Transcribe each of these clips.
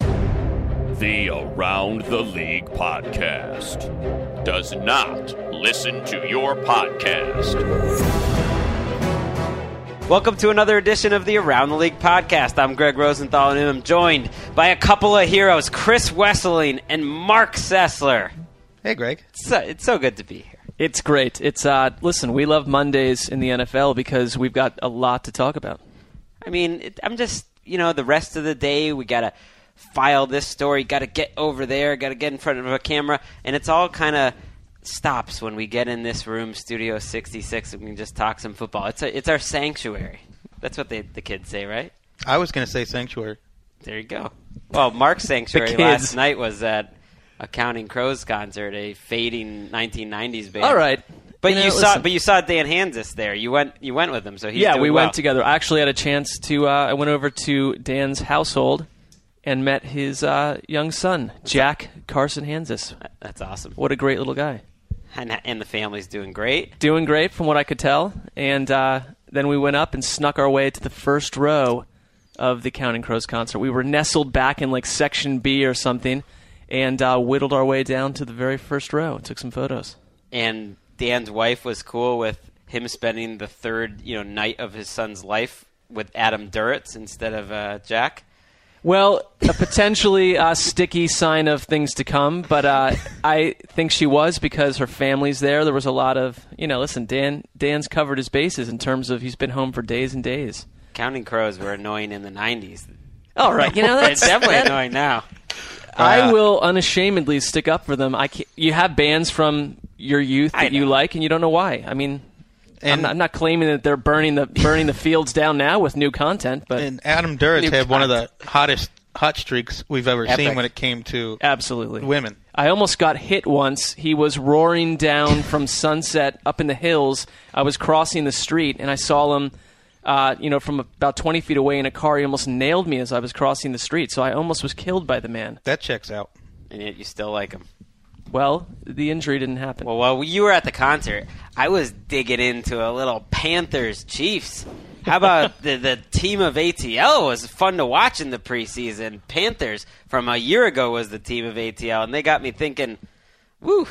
The Around the League podcast does not listen to your podcast. Welcome to another edition of the Around the League podcast. I'm Greg Rosenthal, and I'm joined by a couple of heroes, Chris Wesseling and Mark Sessler. Hey, Greg. It's so, it's so good to be here. It's great. It's uh, listen, we love Mondays in the NFL because we've got a lot to talk about. I mean, it, I'm just you know the rest of the day we gotta file this story, got to get over there, got to get in front of a camera, and it's all kind of stops when we get in this room, Studio 66, and we can just talk some football. It's a, it's our sanctuary. That's what they, the kids say, right? I was going to say sanctuary. There you go. Well, Mark's sanctuary last night was at a Counting Crows concert, a fading 1990s band. All right. But You know, you, saw, listen. but you saw Dan Hanzus there. You went, you went with him, so he's yeah, doing we well. went together. I actually had a chance to. Uh, I went over to Dan's household and met his uh, young son, Jack Carson Hanzus. That's awesome. What a great little guy. And, and the family's doing great. Doing great from what I could tell. And uh, then we went up and snuck our way to the first row of the Counting Crows concert. We were nestled back in like section B or something, and uh, whittled our way down to the very first row. Took some photos. and Dan's wife was cool with him spending the third, you know, night of his son's life with Adam Duritz instead of uh, Jack. Well, a potentially uh, sticky sign of things to come, but uh, I think she was because her family's there. There was a lot of, you know, listen, Dan Dan's covered his bases in terms of he's been home for days and days. Counting Crows were annoying in the '90s. All right, you know that's It's definitely that- annoying now. I will unashamedly stick up for them. I can't, you have bands from your youth that you like, and you don't know why. I mean, I'm not, I'm not claiming that they're burning the burning the fields down now with new content, but And Adam Duritz New had one of the hottest hot streaks we've ever Epic. seen when it came to absolutely women. I almost got hit once. He was roaring down from Sunset up in the hills. I was crossing the street and I saw him, uh, you know, from about 20 feet away in a car. He almost nailed me as I was crossing the street. So I almost was killed by the man. That checks out. And yet you still like him. Well, the injury didn't happen. Well, while you were at the concert, I was digging into a little Panthers Chiefs. How about the the team of ATL was fun to watch in the preseason. Panthers from a year ago was the team of ATL, and they got me thinking, woo.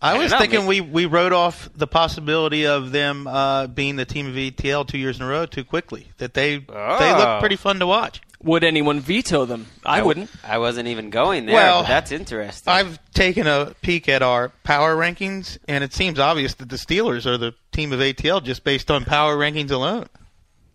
I, don't was know, thinking man. we, we wrote off the possibility of them uh, being the team of ATL two years in a row too quickly. That they they Oh. look pretty fun to watch. Would anyone veto them? I, wouldn't. I wasn't even going there. Well, but that's interesting. I've taken a peek at our power rankings, and it seems obvious that the Steelers are the team of ATL just based on power rankings alone.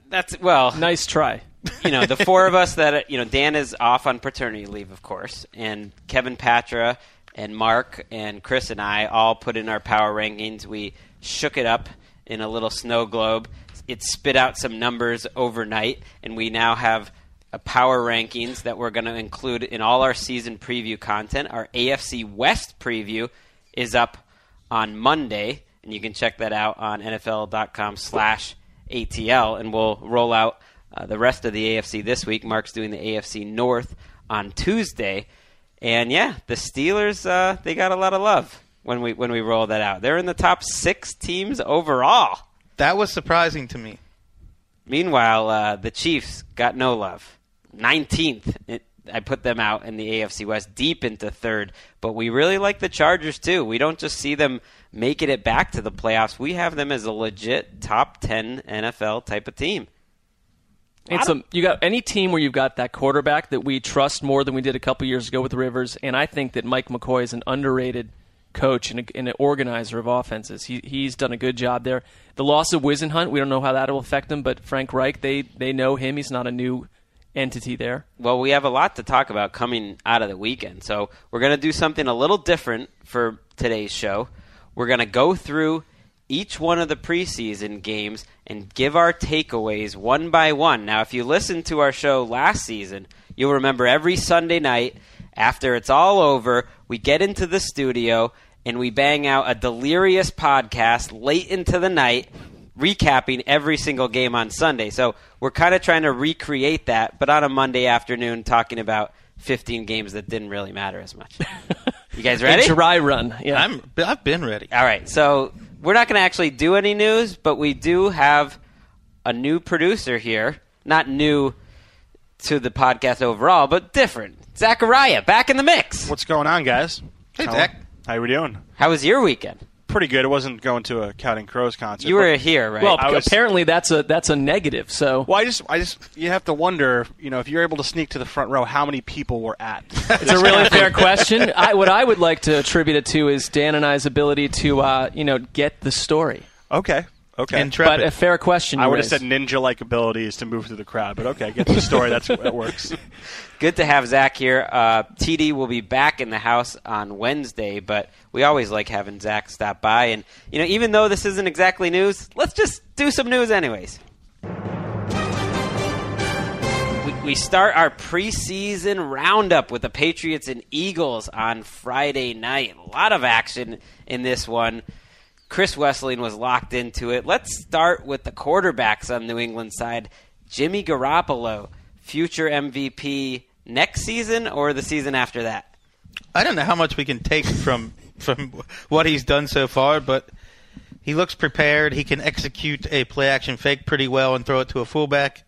that's well, Nice try. you know, the four of us that you know, Dan is off on paternity leave, of course, and Kevin Patra and Mark and Chris and I all put in our power rankings. We shook it up in a little snow globe. It spit out some numbers overnight, and we now have a power rankings that we're going to include in all our season preview content. Our AFC West preview is up on Monday, and you can check that out on NFL.com slash ATL, and we'll roll out uh, the rest of the AFC this week. Mark's doing the AFC North on Tuesday. And yeah, the Steelers uh, they got a lot of love when we when we roll that out. They're in the top six teams overall. That was surprising to me. Meanwhile, uh, the Chiefs got no love. 19th. It, I put them out in the AFC West deep into third. But we really like the Chargers, too. We don't just see them making it back to the playoffs. We have them as a legit top 10 NFL type of team. It's a, you got any team where you've got that quarterback that we trust more than we did a couple years ago with Rivers, and I think that Mike McCoy is an underrated coach and, a, and an organizer of offenses. He, he's done a good job there. The loss of Whisenhunt, we don't know how that will affect him, but Frank Reich, they they know him. He's not a new entity there. Well, we have a lot to talk about coming out of the weekend, so we're going to do something a little different for today's show. We're going to go through each one of the preseason games and give our takeaways one by one. Now, if you listened to our show last season, you'll remember every Sunday night after it's all over, we get into the studio and we bang out a delirious podcast late into the night recapping every single game on Sunday. So we're kind of trying to recreate that, but on a Monday afternoon talking about 15 games that didn't really matter as much. You guys ready? A dry run. Yeah. I'm, I've been ready. All right, so we're not going to actually do any news, but we do have a new producer here. Not new to the podcast overall, but different. Zachariah, back in the mix. What's going on, guys? Hey, How- Zach. How are we doing? How was your weekend? Pretty good. It wasn't going to a Counting Crows concert. You were here, right? well, I was- apparently that's a that's a negative. So Well, I just, I just, you have to wonder, you know, if you're able to sneak to the front row, how many people were at? It's a really fair question. I, what I would like to attribute it to is Dan and I's ability to, uh, you know, get the story. okay, okay. Intrepid. But a fair question. I you would have said ninja-like abilities to move through the crowd, but okay, I get the story. That's that works. Good to have Zach here. Uh, TD will be back in the house on Wednesday, but we always like having Zach stop by. And, you know, even though this isn't exactly news, let's just do some news anyways. We, we start our preseason roundup with the Patriots and Eagles on Friday night. A lot of action in this one. Chris Wesseling was locked into it. Let's start with the quarterbacks on New England side. Jimmy Garoppolo, future MVP next season or the season after that? I don't know how much we can take from from what he's done so far, but he looks prepared. He can execute a play action fake pretty well and throw it to a fullback.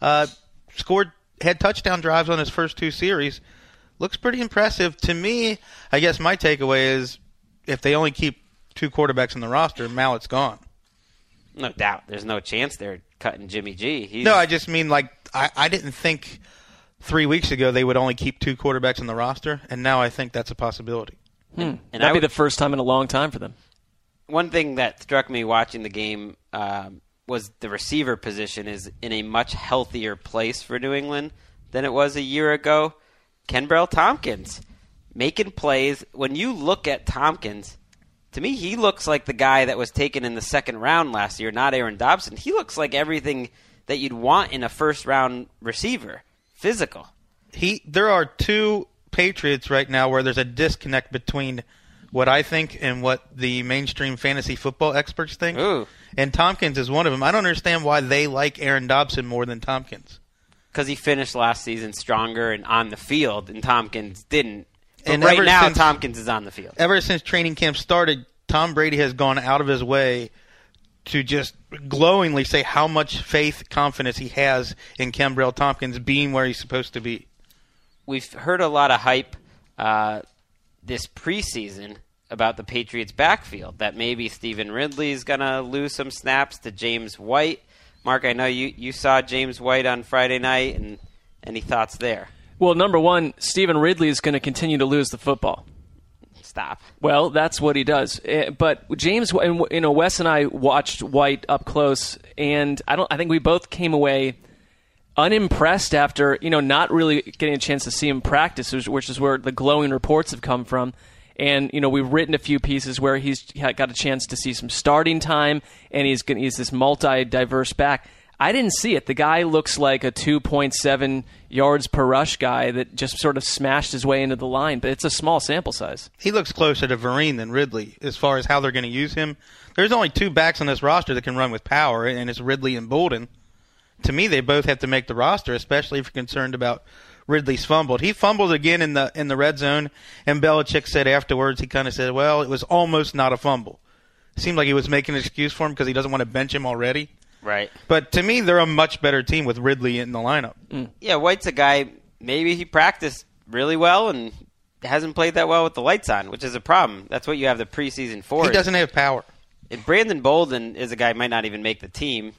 Uh, scored had touchdown drives on his first two series. Looks pretty impressive to me. I guess my takeaway is if they only keep two quarterbacks on the roster, Mallett's gone. No doubt. There's no chance they're cutting Jimmy G. He's, No, I just mean like I, I didn't think three weeks ago they would only keep two quarterbacks on the roster, and now I think that's a possibility. and That'd I be the first time in a long time for them. one thing that struck me watching the game um, was the receiver position is in a much healthier place for New England than it was a year ago. Kenbrell Thompkins making plays. When you look at Thompkins, to me, he looks like the guy that was taken in the second round last year, not Aaron Dobson. He looks like everything that you'd want in a first round receiver. Physical. he there are two Patriots right now where there's a disconnect between what I think and what the mainstream fantasy football experts think. Ooh. And Thompkins is one of them. I don't understand why they like Aaron Dobson more than Thompkins. because he finished last season stronger and on the field, and Thompkins didn't. And right now, since- Thompkins is on the field. Ever since training camp started, Tom Brady has gone out of his way to just glowingly say how much faith, confidence he has in Kenbrell Thompkins being where he's supposed to be. We've heard a lot of hype uh, this preseason about the Patriots' backfield. That maybe Stevan Ridley's going to lose some snaps to James White. Mark, I know you, you saw James White on Friday night, and any thoughts there? Well, number one, Stevan Ridley is going to continue to lose the football. Stop. Well, that's what he does. Eh, But James, and you know, Wes and I watched White up close, and I don't. I think we both came away unimpressed after you know not really getting a chance to see him practice, which- which is where the glowing reports have come from. And you know, we've written a few pieces where he's got a chance to see some starting time, and he's gonna, he's this multi-diverse back. I didn't see it. The guy looks like a 2.7 yards per rush guy that just sort of smashed his way into the line, but it's a small sample size. He looks closer to Vereen than Ridley as far as how they're going to use him. There's only two backs on this roster that can run with power, and it's Ridley and Bolden. To me, they both have to make the roster, especially if you're concerned about Ridley's fumbled. He fumbled again in the in the red zone, and Belichick said afterwards he kind of said, "Well, it was almost not a fumble." Seemed like he was making an excuse for him because he doesn't want to bench him already. Right. But to me, they're a much better team with Ridley in the lineup. Mm. Yeah, White's a guy. Maybe he practiced really well and hasn't played that well with the lights on, which is a problem. That's what you have the preseason for. He doesn't have power. And Brandon Bolden is a guy who might not even make the team.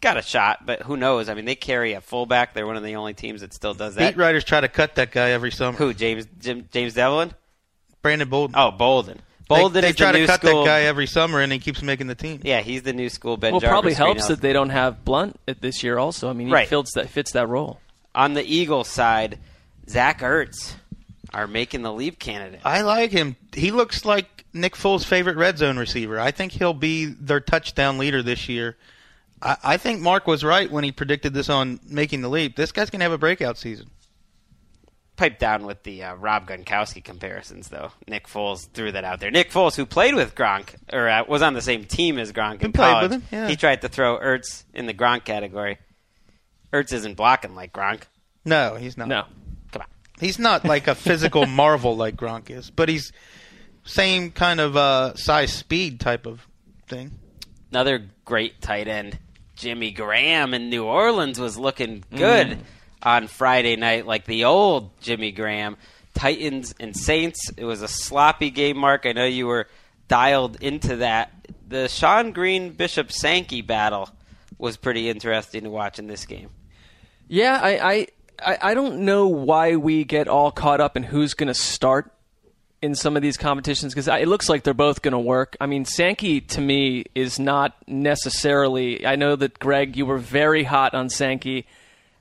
Got a shot, but who knows? I mean, they carry a fullback. They're one of the only teams that still does that. Beat writers try to cut that guy every summer. Who? James Jim, James Devlin? Brandon Bolden. Oh, Bolden. They- Bolden they, is try the to cut school. that guy every summer, and he keeps making the team. Yeah, he's the new school Ben Well, Jarvis. probably helps Greenhouse. that they don't have Blount at this year. Also, I mean, he Right. fits that fits that role. On the Eagles side, Zach Ertz are making the leap candidate. I like him. He looks like Nick Foles' favorite red zone receiver. I think he'll be their touchdown leader this year. I, I think Mark was right when he predicted this on making the leap. This guy's gonna have a breakout season. Pipe down with the uh, Rob Gronkowski comparisons, though. Nick Foles threw that out there. Nick Foles, who played with Gronk, or uh, was on the same team as Gronk in He played college, with him, yeah. he tried to throw Ertz in the Gronk category. Ertz isn't blocking like Gronk. No, he's not. No, Come on. He's not like a physical marvel like Gronk is, but he's same kind of uh, size speed type of thing. Another great tight end, Jimmy Graham in New Orleans, was looking good on Friday night, like the old Jimmy Graham. Titans and Saints. It was a sloppy game, Mark. I know you were dialed into that. The Shonn Greene Bishop Sankey battle was pretty interesting to watch in this game. Yeah, I, I, I, don't know why we get all caught up in who's going to start in some of these competitions because it looks like they're both going to work. I mean, Sankey to me is not necessarily. I know that Greg, you were very hot on Sankey.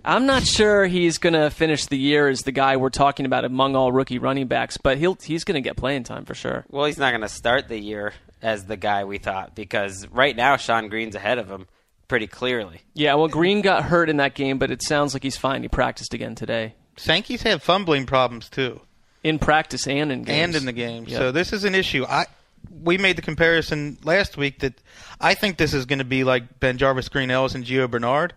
I'm not sure he's going to finish the year as the guy we're talking about among all rookie running backs, but he'll he's going to get playing time for sure. Well, he's not going to start the year as the guy we thought because right now Shonn Greene's ahead of him pretty clearly. Yeah, well, Greene got hurt in that game, but it sounds like he's fine. He practiced again today Sankey's had fumbling problems too. in practice and in games. and in the game. Yep. So this is an issue. I we made the comparison last week that I think this is going to be like BenJarvus, Green Ellis, and Gio Bernard.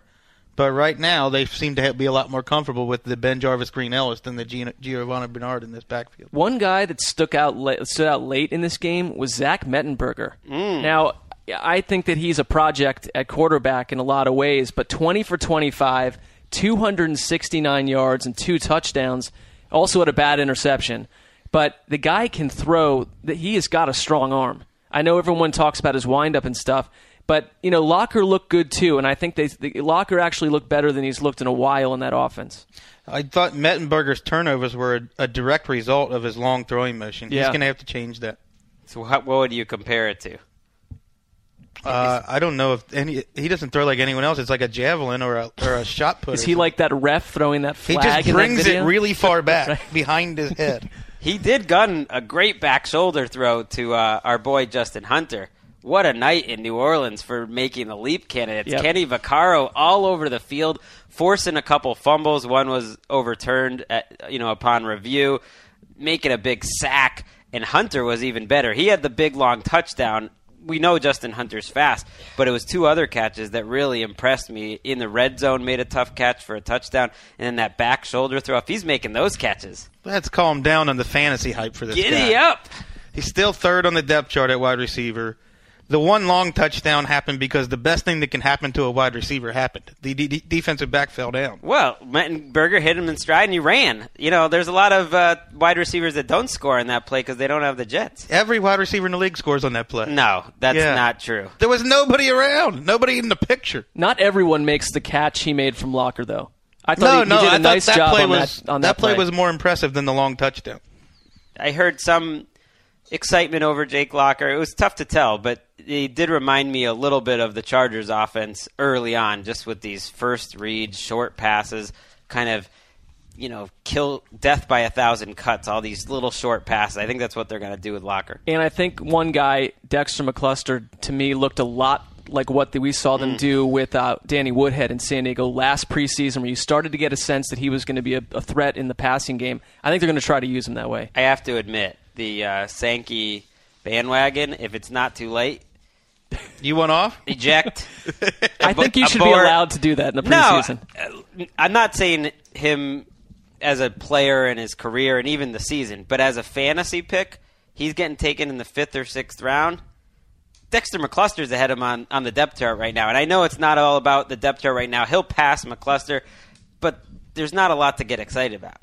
But right now, they seem to be a lot more comfortable with the BenJarvus, Green Ellis than the Gio- Giovanni Bernard in this backfield. One guy that stuck out stood out late in this game was Zach Mettenberger. Mm. Now, I think that he's a project at quarterback in a lot of ways, but 20 for 25, 269 yards and two touchdowns, also had a bad interception. But the guy can throw. He has got a strong arm. I know everyone talks about his windup and stuff, but you know Locker looked good too, and I think they the, Locker actually looked better than he's looked in a while in that offense. I thought Mettenberger's turnovers were a, a direct result of his long throwing motion. He's going to have to change that. So what, what would you compare it to? Uh, I don't know if any. He doesn't throw like anyone else. It's like a javelin or a or a shot put. Is he like that ref throwing that flag? He flag? just in that brings it really far back behind his head. He did gun a great back shoulder throw to uh, our boy Justin Hunter. What a night in New Orleans for making the leap candidates. Yep. Kenny Vaccaro all over the field, forcing a couple fumbles. One was overturned, at, you know, upon review, making a big sack. And Hunter was even better. He had the big long touchdown. We know Justin Hunter's fast, but it was two other catches that really impressed me. In the red zone, made a tough catch for a touchdown, and then that back shoulder throw. If he's making those catches, Let's calm down on the fantasy hype for this giddy guy. up. He's still third on the depth chart at wide receiver. The one long touchdown happened because the best thing that can happen to a wide receiver happened. The d- d- defensive back fell down. Well, Mettenberger hit him in stride and he ran. You know, there's a lot of uh, wide receivers that don't score in that play because they don't have the Jets. Every wide receiver in the league scores on that play. No, that's Yeah. not true. There was nobody around. Nobody in the picture. Not everyone makes the catch he made from Locker, though. I thought No, he, he no, did a I thought nice that job play on was that on that, play was more impressive than the long touchdown. I heard some excitement over Jake Locker. It was tough to tell, but he did remind me a little bit of the Chargers offense early on, just with these first reads, short passes, kind of, you know, kill death by a thousand cuts, all these little short passes. I think that's what they're going to do with Locker. And I think one guy, Dexter McCluster, to me looked a lot like what the, we saw Mm. them do with uh, Danny Woodhead in San Diego last preseason, where you started to get a sense that he was going to be a, a threat in the passing game. I think they're going to try to use him that way. I have to admit, the uh, Sankey bandwagon, if it's not too late, You went off? eject. I think you should be allowed to do that in the preseason. uh, I'm not saying him as a player in his career and even the season. But as a fantasy pick, he's getting taken in the fifth or sixth round. Dexter McCluster's ahead of him on, on the depth chart right now. And I know it's not all about the depth chart right now. He'll pass McCluster, but there's not a lot to get excited about.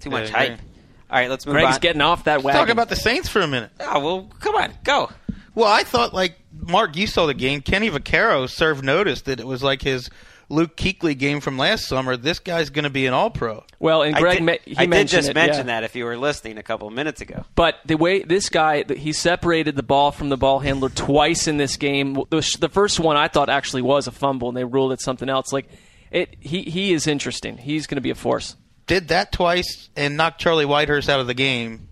Too much Yeah, I agree. hype. All right, let's move Greg's on. getting off that wagon. Talk about the Saints for a minute. oh, well, come on, go. Well, I thought like Mark, you saw the game. Kenny Vaccaro served notice that it was like his Luke Kuechly game from last summer. This guy's going to be an All Pro. well, and I Greg, did, ma- he I did just it, mention yeah. that if you were listening a couple of minutes ago. But the way this guy, he separated the ball from the ball handler twice in this game. The, the first one I thought actually was a fumble, and they ruled it something else. Like it, he he is interesting. He's going to be a force. Did that twice and knocked Charlie Whitehurst out of the game.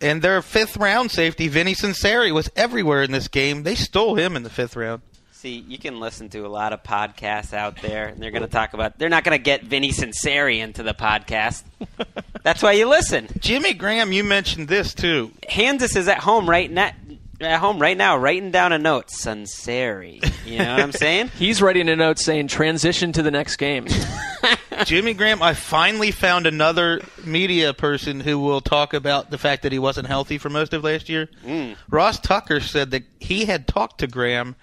And their fifth round safety, Vinnie Sunseri, was everywhere in this game. They stole him in the fifth round. See, you can listen to a lot of podcasts out there, and they're going to talk about. They're not going to get Vinnie Sunseri into the podcast. That's why you listen. Jimmy Graham, you mentioned this too. Hanzus is at home right now. At home right now, writing down a note. Sunseri. You know what I'm saying? He's writing a note saying transition to the next game. Jimmy Graham, I finally found another media person who will talk about the fact that he wasn't healthy for most of last year. Mm. Ross Tucker said that he had talked to Graham.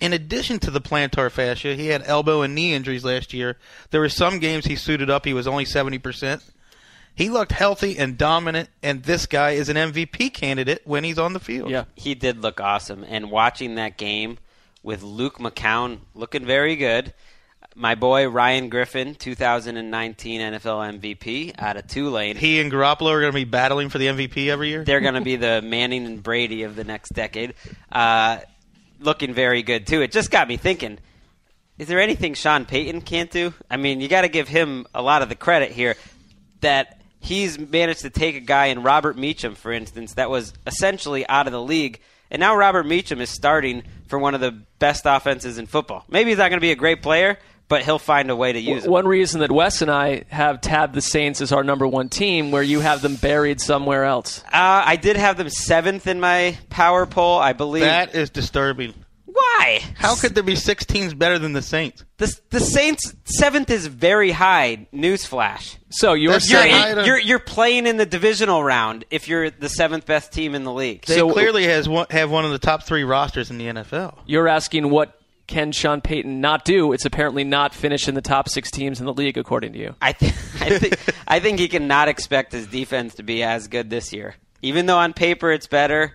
In addition to the plantar fascia, he had elbow and knee injuries last year. There were some games he suited up, he was only 70%. He looked healthy and dominant, and this guy is an MVP candidate when he's on the field. yeah. he did look awesome. And watching that game with Luke McCown looking very good. My boy Ryan Griffin, 2019 NFL MVP out of Tulane. He and Garoppolo are going to be battling for the MVP every year. They're going to be the Manning and Brady of the next decade. Uh, looking very good too. It just got me thinking: Is there anything Sean Payton can't do? I mean, you got to give him a lot of the credit here that he's managed to take a guy in Robert Meacham, for instance, that was essentially out of the league, and now Robert Meacham is starting for one of the best offenses in football. Maybe he's not going to be a great player, but he'll find a way to use it. One reason that Wes and I have tabbed the Saints as our number one team, where you have them buried somewhere else. Uh, I did have them seventh in my power poll, I believe. That is disturbing. Why? How could there be six teams better than the Saints? The, the Saints seventh is very high. Newsflash. So you're That's You're, not saying high to- you're you're playing in the divisional round if you're the seventh best team in the league. They So- clearly has one, have one of the top three rosters in the NFL. you're asking what can Sean Payton not do? It's apparently not finish in the top six teams in the league, according to you. I think I think I think he cannot expect his defense to be as good this year. Even though on paper it's better,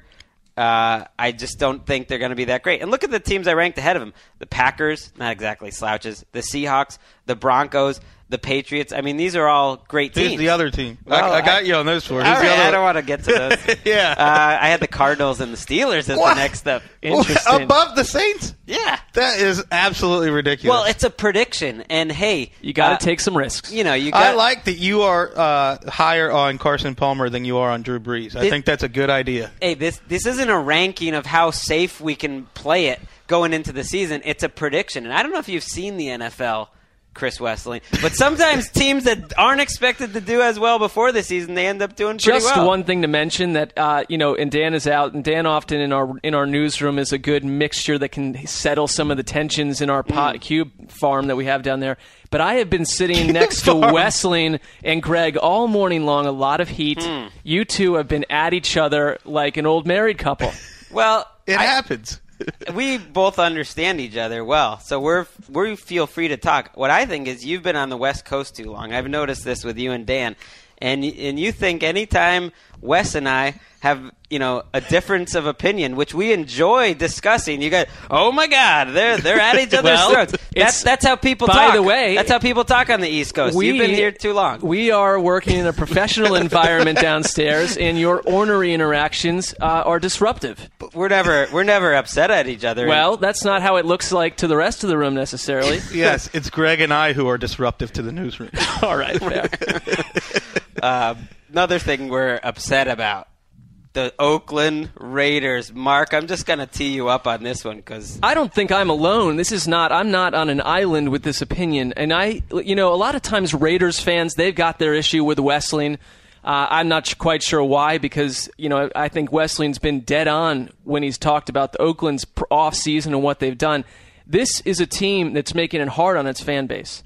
uh, I just don't think they're going to be that great. And look at the teams I ranked ahead of him: the Packers, not exactly slouches; the Seahawks, the Broncos, the Patriots. I mean, these are all great Who's teams. the other team? Well, I, I got I- you on those four. All right, other I don't want to get to those. Yeah. uh, I had the Cardinals and the Steelers as What? the next step. Interesting. Above the Saints? Yeah. That is absolutely ridiculous. Well, it's a prediction, and hey, You got to uh, take some risks. You know, you got. I like that you are uh, higher on Carson Palmer than you are on Drew Brees. I It- think that's a good idea. hey, this this isn't a ranking of how safe we can play it going into the season. It's a prediction, and I don't know if you've seen the NFL, Chris Wesseling, but sometimes teams that aren't expected to do as well before the season, they end up doing pretty Just well. one thing to mention that uh, you know, and Dan is out, and Dan often in our in our newsroom is a good mixture that can settle some of the tensions in our pot cube farm that we have down there. But I have been sitting next to Wesseling and Greg all morning long, a lot of heat. You two have been at each other like an old married couple. Well, It I- happens. we both understand each other well, so we're we feel free to talk. What I think is you've been on the West Coast too long. I've noticed this with you and Dan, and and you think anytime Wes and I have you know a difference of opinion, which we enjoy discussing, you guys, oh my God, they're they're at each other's Well, throats. That's that's how people by talk. the way- that's how people talk on the East Coast. You've been here too long. We are working in a professional environment downstairs, and your ornery interactions uh, are disruptive. we're never we're never upset at each other. Well, that's not how it looks like to the rest of the room necessarily. Yes, it's Greg and I who are disruptive to the newsroom. All right, fair. Um, another thing we're upset about the Oakland Raiders. Mark, I'm just going to tee you up on this one because I don't think I'm alone. This is not. I'm not on an island with this opinion. And I, you know, a lot of times Raiders fans they've got their issue with Wesseling. Uh, I'm not quite sure why because you know I think Wesseling's been dead on when he's talked about the Oakland's off season and what they've done. This is a team that's making it hard on its fan base.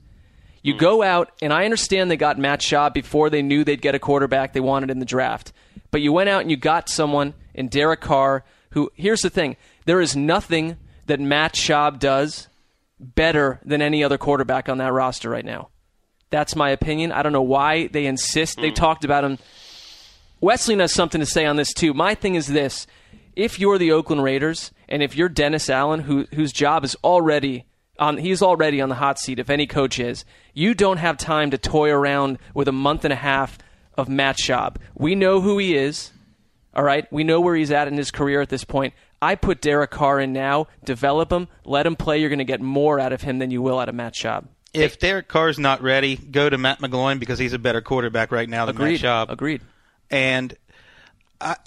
You go out, and I understand they got Matt Schaub before they knew they'd get a quarterback they wanted in the draft. But you went out and you got someone in Derek Carr who, here's the thing there is nothing that Matt Schaub does better than any other quarterback on that roster right now. That's my opinion. I don't know why they insist. They mm. talked about him. Wesley has something to say on this too. My thing is this: if you're the Oakland Raiders and if you're Dennis Allen, who, whose job is already on, he's already on the hot seat. If any coach is, you don't have time to toy around with a month and a half of Matt Schaub. We know who he is. All right, we know where he's at in his career at this point. I put Derek Carr in now, develop him, let him play. You're going to get more out of him than you will out of Matt Schaub. If Derek Carr's not ready, go to Matt McGloin because he's a better quarterback right now than Agreed. Matt Schaub. Agreed. And I,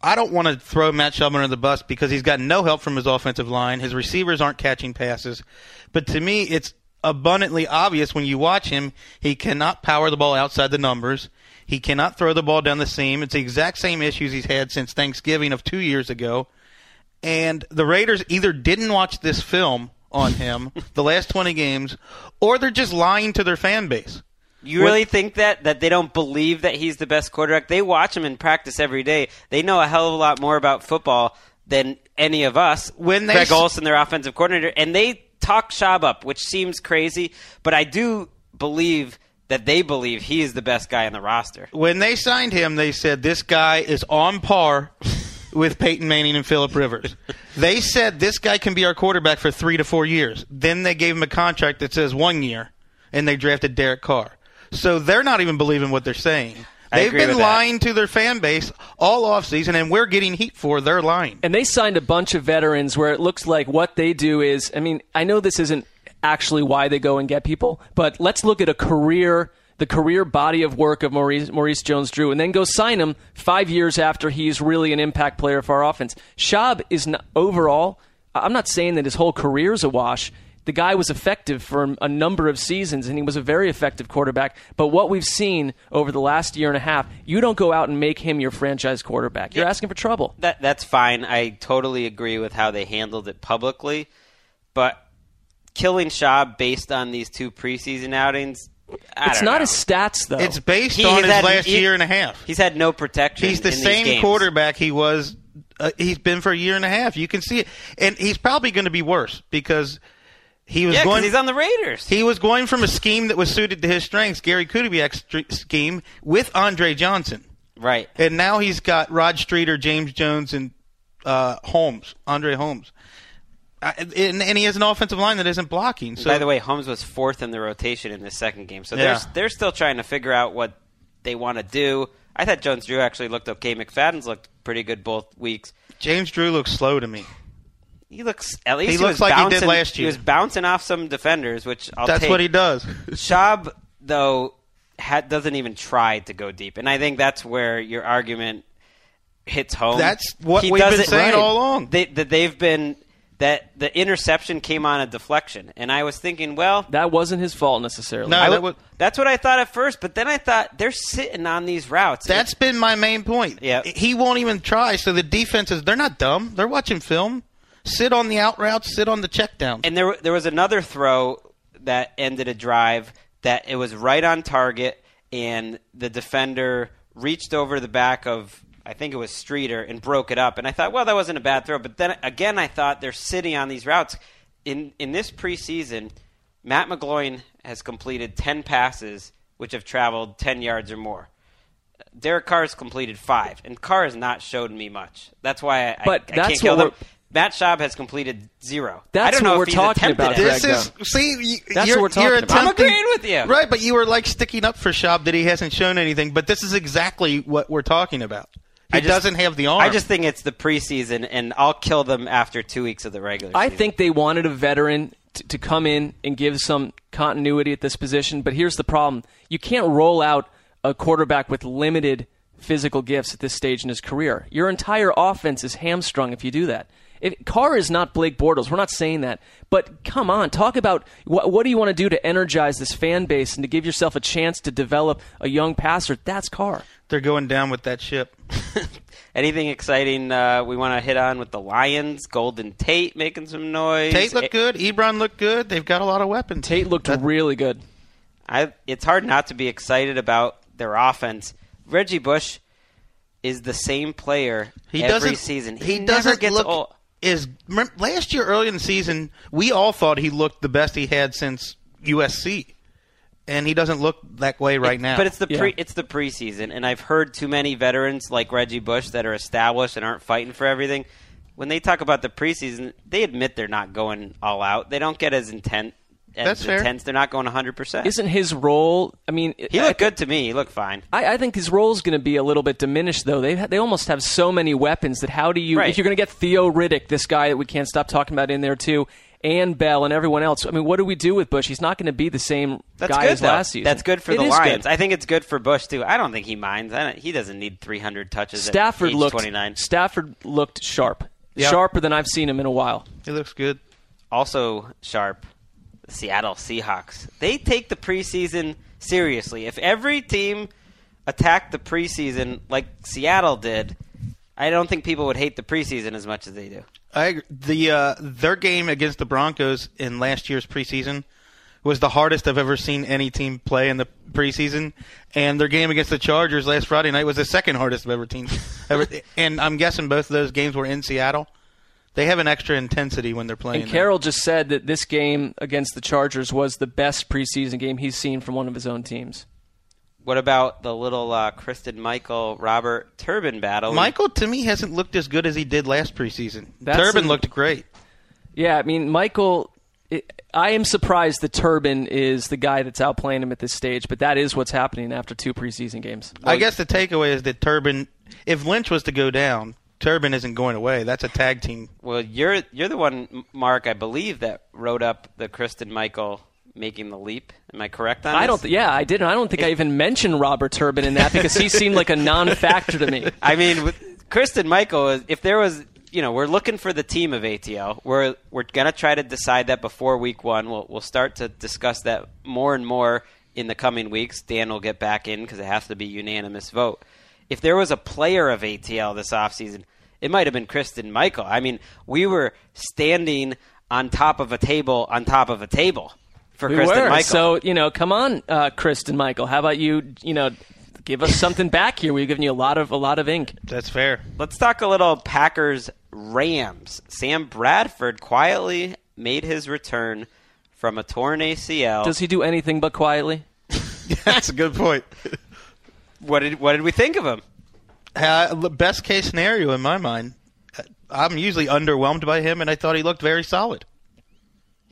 I don't want to throw Matt Schaub under the bus because he's got no help from his offensive line. His receivers aren't catching passes. But to me, it's abundantly obvious when you watch him, he cannot power the ball outside the numbers. He cannot throw the ball down the seam. It's the exact same issues he's had since Thanksgiving of two years ago. And the Raiders either didn't watch this film on him the last 20 games, or they're just lying to their fan base. You really think that that they don't believe that he's the best quarterback? They watch him in practice every day. They know a hell of a lot more about football than any of us. When they Greg Olson, their offensive coordinator, and they talk Schaub up, which seems crazy, but I do believe that they believe he is the best guy in the roster. when they signed him, they said this guy is on par with Peyton Manning and Philip Rivers. they said this guy can be our quarterback for three to four years. Then they gave him a contract that says one year, and they drafted Derek Carr. So they're not even believing what they're saying. They've been with that. lying to their fan base all offseason, and we're getting heat for their lying. And they signed a bunch of veterans where it looks like what they do is I mean, I know this isn't actually why they go and get people, but let's look at a career the career body of work of Maurice, Maurice Jones Drew and then go sign him five years after he's really an impact player for our offense. Schaub is not, overall, I'm not saying that his whole career is a wash. The guy was effective for a number of seasons, and he was a very effective quarterback. But what we've seen over the last year and a half, you don't go out and make him your franchise quarterback. You're asking for trouble. That that's fine. I totally agree with how they handled it publicly, but killing Schaub based on these two preseason outings, I It's don't know. his stats, though. It's based He on his had- last he- year and a half. He's had no protection. He's the in these same games. quarterback he was. Uh, he's been for a year and a half. You can see it, and he's probably going to be worse because he was Yeah, 'cause going. he's on the Raiders. He was going from a scheme that was suited to his strengths, Gary Kubiak's str- scheme, with Andre Johnson, right. and now he's got Rod Streater, James Jones, and uh, Holmes, Andre Holmes, and, and he has an offensive line that isn't blocking. So By the way, Holmes was fourth in the rotation in the second game, so Yeah. they're they're still trying to figure out what they want to do. I thought Jones Drew actually looked okay. McFadden's looked pretty good both weeks. James Drew looks slow to me. He looks at least He he, looks was like he did bouncing, last He was bouncing off some defenders, which I'll That's take. what he does. Schaub though had, doesn't even try to go deep, and I think that's where your argument hits home. That's what He we've been saying all along. They, that they've been that the interception came on a deflection, and I was thinking, well, that wasn't his fault necessarily. No, that was- that's what I thought at first, but then I thought they're sitting on these routes. That's been my main point. Yeah. He won't even try. So the defenses, they're not dumb. They're watching film. Sit on the out routes, sit on the check down. and there there was another throw that ended a drive that it was right on target, and the defender reached over the back of I think it was Streater and broke it up. And I thought, well, that wasn't a bad throw. But then again, I thought they're sitting on these routes. In in this preseason, Matt McGloin has completed ten passes which have traveled ten yards or more. Derek Carr has completed five, and Carr has not showed me much. That's why I, But I, I that's can't kill what them. Matt Schaub has completed zero. That's I don't what know we're if talking about, it. Greg. this is see, you, That's you're, what we're talking about. I'm agreeing with you. Right, but you were like sticking up for Schaub that he hasn't shown anything. But this is exactly what we're talking about. He I just- doesn't have the arm. I just think it's the preseason, and I'll kill them after two weeks of the regular season. I season. think they wanted a veteran t- to come in and give some continuity at this position, but here's the problem. You can't roll out a quarterback with limited physical gifts at this stage in his career. Your entire offense is hamstrung if you do that. If, Carr is not Blake Bortles. We're not saying that. But come on, talk about what, what do you want to do to energize this fan base and to give yourself a chance to develop a young passer? That's Carr. they're going down with that ship. Anything exciting uh, we want to hit on with the Lions? Golden Tate making some noise. Tate looked good. Ebron looked good. They've got a lot of weapons. Tate looked That- really good. I it's hard not to be excited about their offense. Reggie Bush is the same player He every doesn't. season. He, never doesn't gets look. old. Is last year early in the season, we all thought he looked the best he had since USC, and he doesn't look that way right now. But it's the Yeah. pre it's the preseason, and I've heard too many veterans like Reggie Bush that are established and aren't fighting for everything. When they talk about the preseason, they admit they're not going all out. They don't get as intent. As That's fair. intense. They're not going 100. percent Isn't his role? I mean, He looked thi- good to me. He looked fine. I, I think his role is going to be a little bit diminished, though. They they almost have so many weapons that how do you Right. if you're going to get Theo Riddick, this guy that we can't stop talking about in there too, and Bell and everyone else. I mean, what do we do with Bush? He's not going to be the same That's guy good as though. last season. That's good for It the is Lions. good. I think it's good for Bush too. I don't think he minds. I don't, he doesn't need 300 touches. Stafford at age looked 29. Stafford looked sharp, Yeah. sharper than I've seen him in a while. he looks good. also sharp. The Seattle Seahawks. They take the preseason seriously. If every team attacked the preseason like Seattle did, I don't think people would hate the preseason as much as they do. I agree. the uh, their game against the Broncos in last year's preseason was the hardest I've ever seen any team play in the preseason, and their game against the Chargers last Friday night was the second hardest I've ever seen. Ever, and I'm guessing both of those games were in Seattle. They have an extra intensity when they're playing. And there. Carroll just said that this game against the Chargers was the best preseason game he's seen from one of his own teams. What about the little uh, Christine Michael Robert Turbin battle? Michael to me hasn't looked as good as he did last preseason. That's Turbin an- looked great. Yeah, I mean, Michael. It, I am surprised that Turbin is the guy that's outplaying him at this stage, but that is what's happening after two preseason games. I guess the takeaway is that Turbin, if Lynch was to go down, Turbin isn't going away. That's a tag team. Well, you're you're the one, Mark, I believe, that wrote up the Christine Michael making the leap. Am I correct on I this? don't. Th- yeah, I didn't. I don't think I even mentioned Robert Turbin in that because he seemed like a non-factor to me. I mean, with Christine Michael, if there was, you know, we're looking for the team of ATL. We're we're gonna try to decide that before week one. We'll we'll start to discuss that more and more in the coming weeks. Dan will get back in because it has to be unanimous vote. If there was a player of ATL this offseason, it might have been Christine Michael. I mean, we were standing on top of a table on top of a table for We Christine were. Michael. So you know, come on, uh, Christine Michael. How about you? You know, give us something back here. We've given you a lot of a lot of ink. That's fair. Let's talk a little Packers Rams. Sam Bradford quietly made his return from a torn ACL. Does he do anything but quietly? That's a good point. what did what did we think of him? Uh, the best case scenario in my mind. Uh, I'm usually underwhelmed by him, and I thought he looked very solid.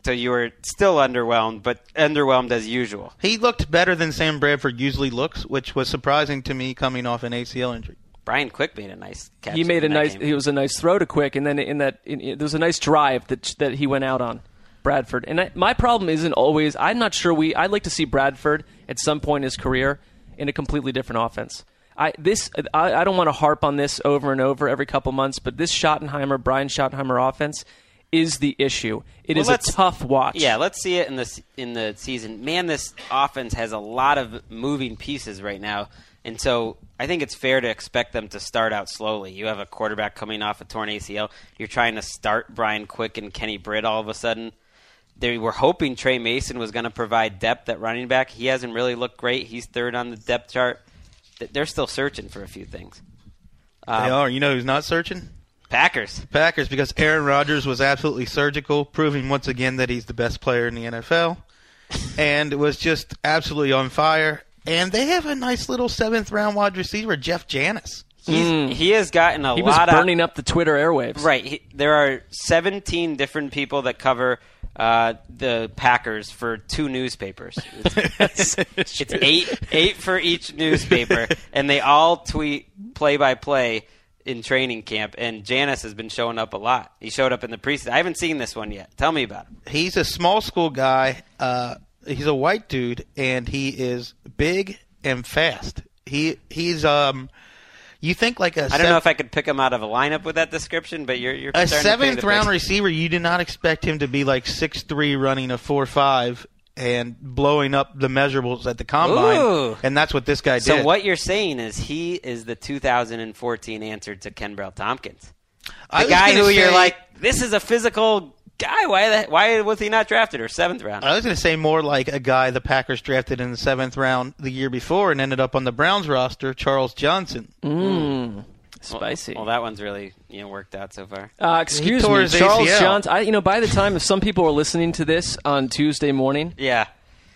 So you were still underwhelmed, but underwhelmed as usual. He looked better than Sam Bradford usually looks, which was surprising to me coming off an ACL injury. Brian Quick made a nice catch. he made a nice. game. He was a nice throw to Quick, and then in that in, in- there was a nice drive that that he went out on Bradford. And I, my problem isn't always. I'm not sure we. I'd like to see Bradford at some point in his career in a completely different offense. I this I, I don't want to harp on this over and over every couple months, but this Schottenheimer Brian Schottenheimer offense is the issue. It Well, is a tough watch. Yeah, let's see it in the in the season. Man, this offense has a lot of moving pieces right now, and so I think it's fair to expect them to start out slowly. You have a quarterback coming off a torn ACL. You're trying to start Brian Quick and Kenny Britt all of a sudden. They were hoping Tre Mason was going to provide depth at running back. He hasn't really looked great. He's third on the depth chart. They're still searching for a few things. Um, they are. You know who's not searching? Packers. Packers, because Aaron Rodgers was absolutely surgical, proving once again that he's the best player in the NFL, and was just absolutely on fire. And they have a nice little seventh round wide receiver, Jeff Janis. He's, He has gotten a he was lot of burning up the Twitter airwaves. Right. He, there are 17 different people that cover uh, the Packers for two newspapers. It's, it's eight eight for each newspaper, and they all tweet play by play in training camp. And Janis has been showing up a lot. He showed up in the preseason. I haven't seen this one yet. Tell me about him. He's a small school guy. Uh, he's a white dude, and he is big and fast. He he's um. You think like a I don't know if I could pick him out of a lineup with that description, but you're you're a starting to paint seventh round receiver, you did not expect him to be like six three, running a four five, and blowing up the measurables at the combine. Ooh. And that's what this guy did. So what you're saying is he is the 2014 answer to Ken Thompkins. The guy who you're like, this is a physical guy. Why the, why was he not drafted or seventh round? I was going to say more like a guy the Packers drafted in the seventh round the year before and ended up on the Browns roster, Charles Johnson. Mm, spicy. Well, that one's really you know worked out so far. Uh, excuse me, Charles ACL. Johnson. I, you know, by the time if some people are listening to this on Tuesday morning, Yeah.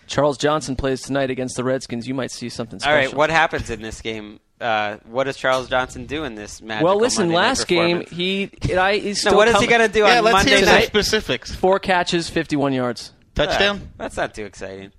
Charles Johnson plays tonight against the Redskins. You might see something special. right. What happens in this game? Uh, what does Charles Johnson do in this match? well, listen, last game he, it, I, he's still No, what is he going to do Yeah, on let's Monday hear night? specifics. Four catches, fifty-one yards. Touchdown? That's not too exciting.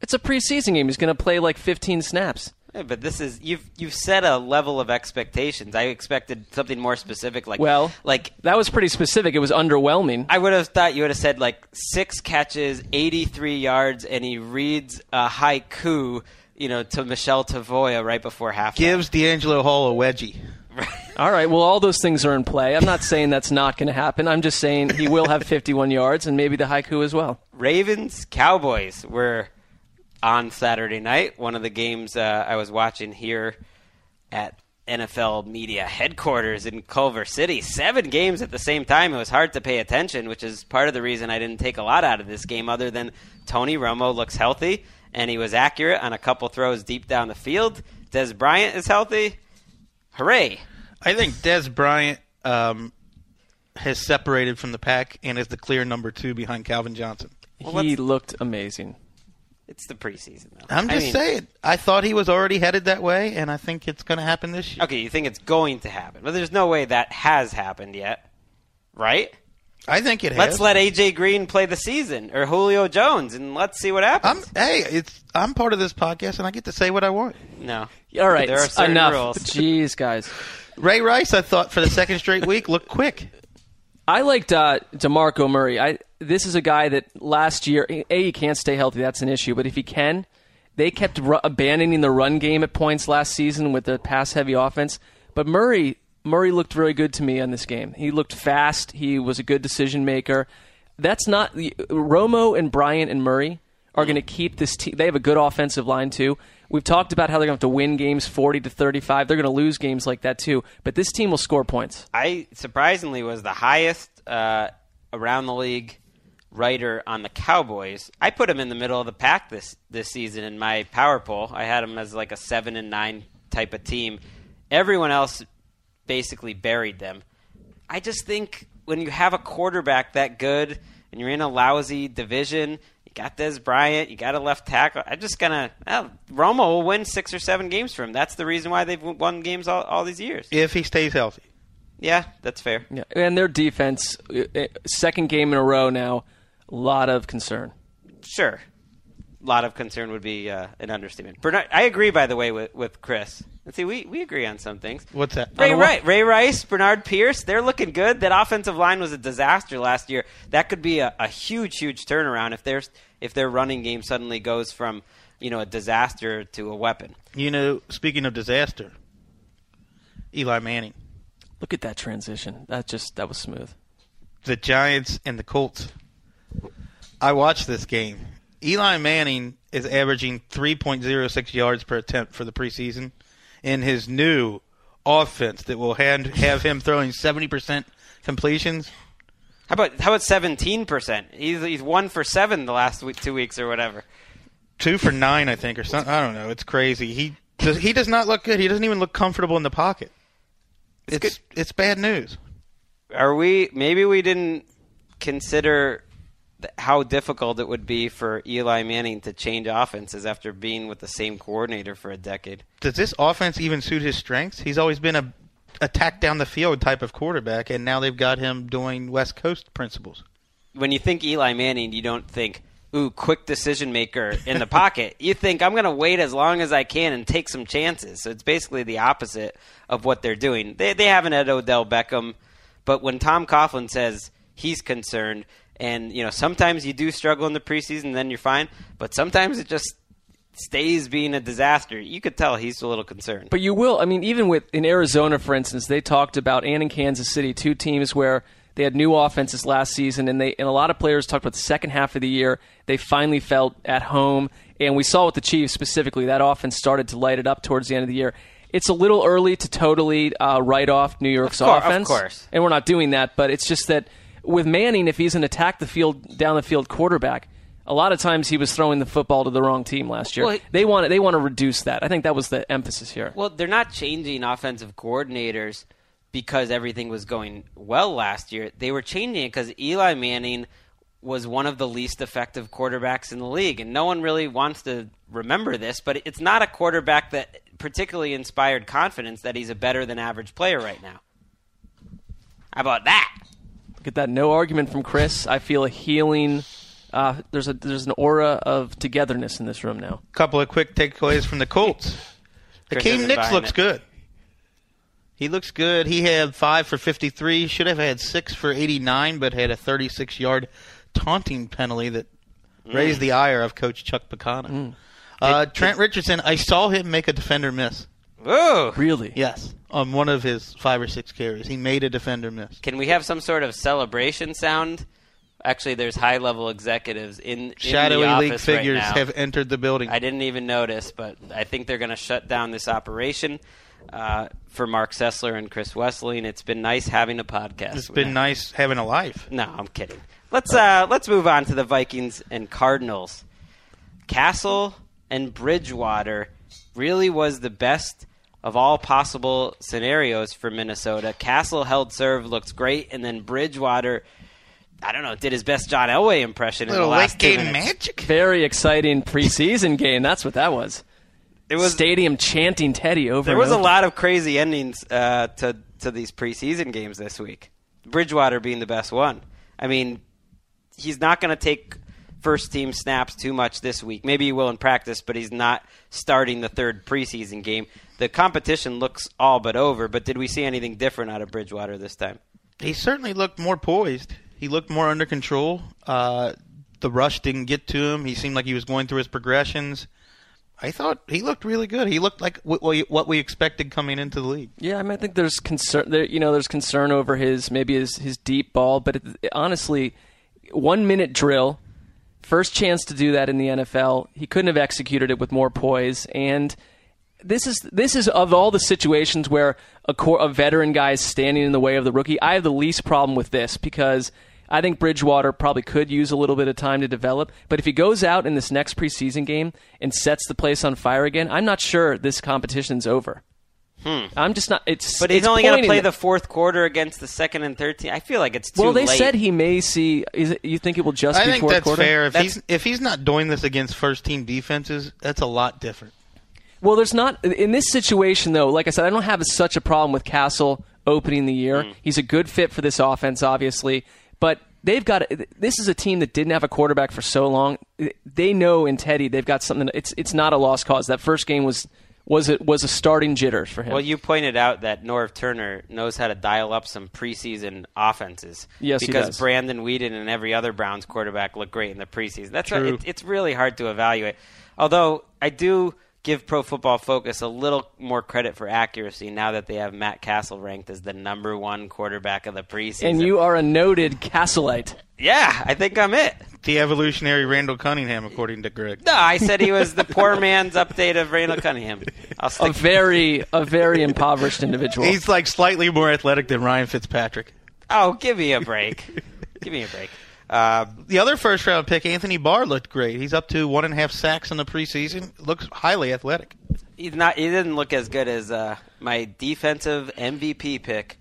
It's a preseason game. He's going to play like fifteen snaps. Yeah, but this is you've you've set a level of expectations. I expected something more specific, like Well- like That was pretty specific. It was underwhelming. I would have thought you would have said like six catches, eighty three yards, and he reads a haiku, you know, to Michele Tafoya right before half. Gives DeAngelo Hall a wedgie. All right. Well, all those things are in play. I'm not saying that's not going to happen. I'm just saying he will have 51 yards and maybe the haiku as well. Ravens Cowboys were on Saturday night. One of the games uh, I was watching here at NFL media headquarters in Culver City. Seven games at the same time. It was hard to pay attention, which is part of the reason I didn't take a lot out of this game, other than Tony Romo looks healthy and he was accurate on a couple throws deep down the field. Dez Bryant is healthy. Hooray! I think Dez Bryant um, has separated from the pack and is the clear number two behind Calvin Johnson. Well, he looked amazing. It's the preseason, though. I'm I just mean- saying. I thought he was already headed that way, and I think it's going to happen this year. Okay, you think it's going to happen, but there's no way that has happened yet, right? I think it has. Let's let AJ Green play the season or Julio Jones, and let's see what I'm happens. hey, it's I'm part of this podcast, and I get to say what I want. no, All right. There are certain enough. rules. Jeez, guys. Ray Rice, I thought for the second straight week looked quick. I liked uh, Demarco Murray. I this is a guy that last year, a he can't stay healthy. That's an issue. But if he can, they kept abandoning the run game at points last season with the pass heavy offense. But Murray Murray looked very good to me on this game. He looked fast. He was a good decision maker. That's not Romo and Bryant and Murray are going to keep this team. They have a good offensive line too. We've talked about how they're going to have to win games forty to thirty-five. They're going to lose games like that too. But this team will score points. I surprisingly was the highest uh, around the league writer on the Cowboys. I put him in the middle of the pack this this season in my power poll. I had him as like a seven and nine type of team. Everyone else basically buried them. I just think when you have a quarterback that good and you're in a lousy division, you got Dez Bryant, you got a left tackle. I'm just gonna well, Romo will win six or seven games for him. That's the reason why they've won games all, all these years. If he stays healthy. Yeah, that's fair. Yeah, and their defense, uh, uh, second game in a row now, a lot of concern. Sure. A lot of concern would be uh, an understatement. Bernard, I agree, by the way, with, with Chris. Let's see, we, we agree on some things. What's that? Ray, On what? Rice, Ray Rice, Bernard Pierce, they're looking good. That offensive line was a disaster last year. That could be a, a huge, huge turnaround if there's if their running game suddenly goes from you know a disaster to a weapon. You know, speaking of disaster, Eli Manning, Look at that transition. That just that was smooth. the Giants and the Colts. I watched this game. Eli Manning is averaging 3.06 yards per attempt for the preseason in his new offense that will hand, have him throwing 70% completions. How about how about seventeen percent? He's he's one for seven the last week, two weeks or whatever. Two for nine, I think, or something. I don't know. It's crazy. He does, he does not look good. He doesn't even look comfortable in the pocket. It's it's, bad news. are we maybe we didn't consider how difficult it would be for Eli Manning to change offenses after being with the same coordinator for a decade. Does this offense even suit his strengths? He's always been a attack down the field type of quarterback, and now they've got him doing West Coast principles. When you think Eli Manning, you don't think ooh, quick decision maker in the pocket. You think I'm going to wait as long as I can and take some chances. So it's basically the opposite of what they're doing. They they haven't had Odell Beckham, but when Tom Coughlin says he's concerned, and you know sometimes you do struggle in the preseason, then you're fine. But sometimes it just stays being a disaster. You could tell he's a little concerned. But you will. I mean, even with in Arizona, for instance, they talked about and in Kansas City, two teams where they had new offenses last season, and they and a lot of players talked about the second half of the year. They finally felt at home, and we saw with the Chiefs specifically that offense started to light it up towards the end of the year. It's a little early to totally uh, write off New York's Of cour- of course. and we're not doing that. But it's just that with Manning, if he's an attack the field down the field quarterback, a lot of times he was throwing the football to the wrong team last year. Well, they want they want to reduce that. I think that was the emphasis here. Well, they're not changing offensive coordinators because everything was going well last year. They were changing it because Eli Manning was one of the least effective quarterbacks in the league, and no one really wants to remember this. But it's not a quarterback that particularly inspired confidence that he's a better than average player right now. How about that? Get that no argument from Chris. I feel a healing. Uh, there's a there's an aura of togetherness in this room now. couple of quick takeaways from the Colts. Chris Hakeem isn't Nicks looks it. good. He looks good. He had five for 53. Should have had six for 89, but had a 36 yard taunting penalty that Mm. raised the ire of Coach Chuck Pagano. Uh, Trent Richardson, I saw him make a defender miss. Ooh. Really? Yes, on one of his five or six carries, he made a defender miss. Can we have some sort of celebration sound? Actually, there's high level executives in, in Shadowy the league office right figures now. have entered the building. I didn't even notice, but I think they're going to shut down this operation uh, for Marc Sessler and Chris Wesseling, and it's been nice having a podcast. it's been nice having a life. No, I'm kidding. Let's uh, let's move on to the Vikings and Cardinals. Cassel and Bridgewater really was the best of all possible scenarios for Minnesota. Cassel held serve, looked great, and then Bridgewater, I don't know, did his best John Elway impression in the Little last two game minutes. magic. Very exciting preseason game. That's what that was. It was stadium chanting Teddy over. There and was a lot of crazy endings uh, to to these preseason games this week. Bridgewater being the best one. I mean, he's not going to take first team snaps too much this week. Maybe he will in practice, but he's not starting the third preseason game. The competition looks all but over. But did we see anything different out of Bridgewater this time? He certainly looked more poised. He looked more under control. Uh, the rush didn't get to him. He seemed like he was going through his progressions. I thought he looked really good. He looked like what we, expected coming into the league. Yeah, I mean, I think there's concern. There, you know, there's concern over his maybe his his deep ball, but it, honestly, one minute drill, first chance to do that in the NFL, he couldn't have executed it with more poise. And this is this is of all the situations where a a veteran guy is standing in the way of the rookie. I have the least problem with this because. I think Bridgewater probably could use a little bit of time to develop, but if he goes out in this next preseason game and sets the place on fire again, I'm not sure this competition's over. I'm just not. It's But he's it's only going to play the fourth quarter against the second and third team. I feel like it's too Well, they late. said he may see. Is it, you think it will just I be think fourth that's quarter? fair. If That's- he's if he's not doing this against first team defenses, that's a lot different. Well, there's not in this situation though. Like I said, I don't have such a problem with Cassel opening the year. Mm. He's a good fit for this offense, obviously, but. They've got this is a team that didn't have a quarterback for so long. They know in Teddy they've got something. It's it's not a lost cause. That first game was was it was a starting jitters for him. Well, you pointed out that Norv Turner knows how to dial up some preseason offenses. Yes, because. Brandon Weeden and every other Browns quarterback look great in the preseason. That's True. it, it's really hard to evaluate. Although I do give Pro Football Focus a little more credit for accuracy now that they have Matt Cassel ranked as the number one quarterback of the preseason. and you are a noted Castleite. yeah, I think I'm it. The evolutionary Randall Cunningham, according to Greg. No, I said he was the poor man's update of Randall Cunningham. I'll A very a very impoverished individual. He's like slightly more athletic than Ryan Fitzpatrick. oh, give me a break. give me a break. Uh, The other first round pick, Anthony Barr, looked great. He's up to one and a half sacks in the preseason. Looks highly athletic. he's not. He didn't look as good as uh, my defensive MVP pick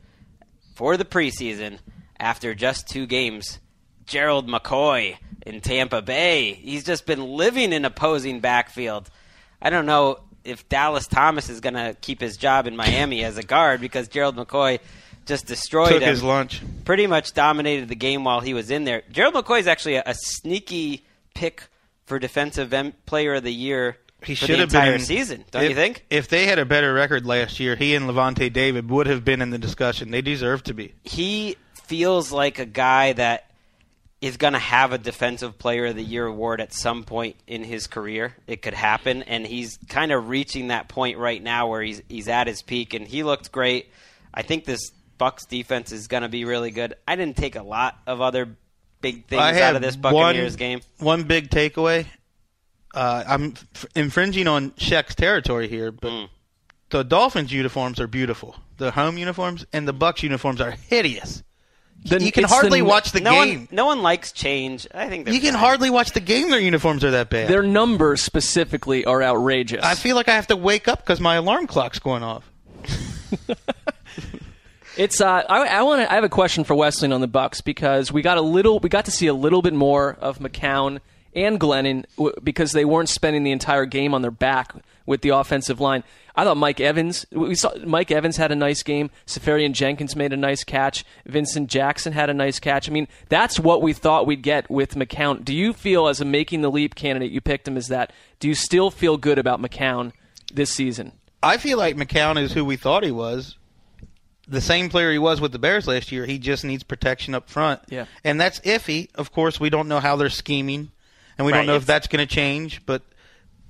for the preseason after just two games. Gerald McCoy in Tampa Bay. He's just been living in opposing backfield. I don't know if Dallas Thomas is going to keep his job in Miami as a guard because Gerald McCoy just destroyed Took him his lunch. pretty much dominated the game while he was in there. Gerald McCoy is actually a, a sneaky pick for defensive M- player of the year He for should the have entire been season. Don't if, you think? If they had a better record last year, he and Lavonte David would have been in the discussion. They deserve to be. He feels like a guy that is going to have a defensive player of the year award at some point in his career. It could happen and he's kind of reaching that point right now where he's he's at his peak and he looked great. I think this Bucks defense is going to be really good. I didn't take a lot of other big things I out have of this Buccaneers one, game. One big takeaway. Uh, I'm f- infringing on Shaq's territory here, but Mm. the Dolphins uniforms are beautiful. The home uniforms and the Bucks uniforms are hideous. The- you can it's the hardly watch the no game. one, no one likes change. I think you can fine. hardly watch the game. Their uniforms are that bad. Their numbers specifically are outrageous. I feel like I have to wake up because my alarm clock's going off. It's uh, I, I want. I have a question for Wesseling on the Bucks because we got a little, we got to see a little bit more of McCown and Glennon w- because they weren't spending the entire game on their back with the offensive line. I thought Mike Evans, we saw Mike Evans had a nice game. Seferian-Jenkins made a nice catch. Vincent Jackson had a nice catch. I mean, that's what we thought we'd get with McCown. Do you feel, as a making the leap candidate, you picked him as that? Do you still feel good about McCown this season? I feel like McCown is who we thought he was. The same player he was with the Bears last year. He just needs protection up front. Yeah. And that's iffy. Of course, we don't know how they're scheming, and we Right, don't know if that's going to change. But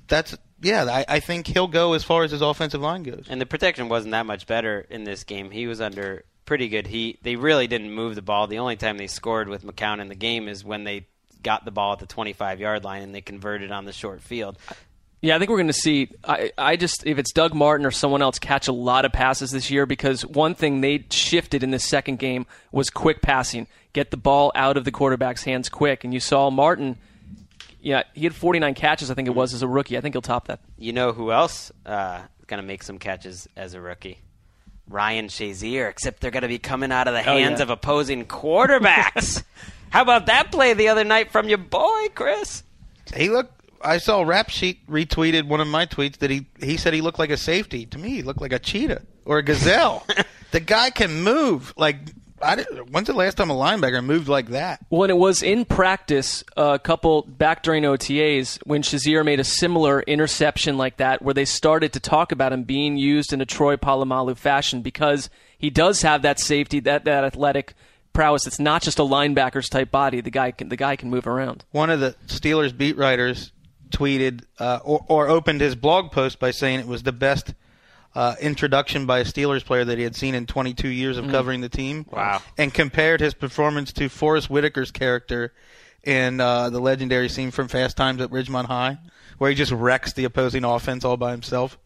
that's yeah. I, I think he'll go as far as his offensive line goes. And the protection wasn't that much better in this game. He was under pretty good heat. They really didn't move the ball. The only time they scored with McCown in the game is when they got the ball at the 25 yard line and they converted on the short field. Yeah, I think we're going to see. I, I just if it's Doug Martin or someone else catch a lot of passes this year because one thing they shifted in the second game was quick passing, get the ball out of the quarterback's hands quick, and you saw Martin. Yeah, he had 49 catches, I think it was, as a rookie. I think he'll top that. You know who else uh, going to make some catches as a rookie? Ryan Shazier, except they're going to be coming out of the Oh, hands yeah. of opposing quarterbacks. How about that play the other night from your boy, Chris? He looked. I saw Rap Sheet retweeted one of my tweets that he he said he looked like a safety. To me, he looked like a cheetah or a gazelle. the guy can move. Like I didn't, when's the last time a linebacker moved like that? When it was in practice, a couple back during OTAs, when Shazier made a similar interception like that, where they started to talk about him being used in a Troy Polamalu fashion because he does have that safety, that that athletic prowess. It's not just a linebacker's type body. The guy can the guy can move around. One of the Steelers beat writers tweeted uh, or, or opened his blog post by saying it was the best uh, introduction by a Steelers player that he had seen in 22 years of covering the team. Wow. And compared his performance to Forest Whitaker's character in uh, the legendary scene from Fast Times at Ridgemont High, where he just wrecks the opposing offense all by himself.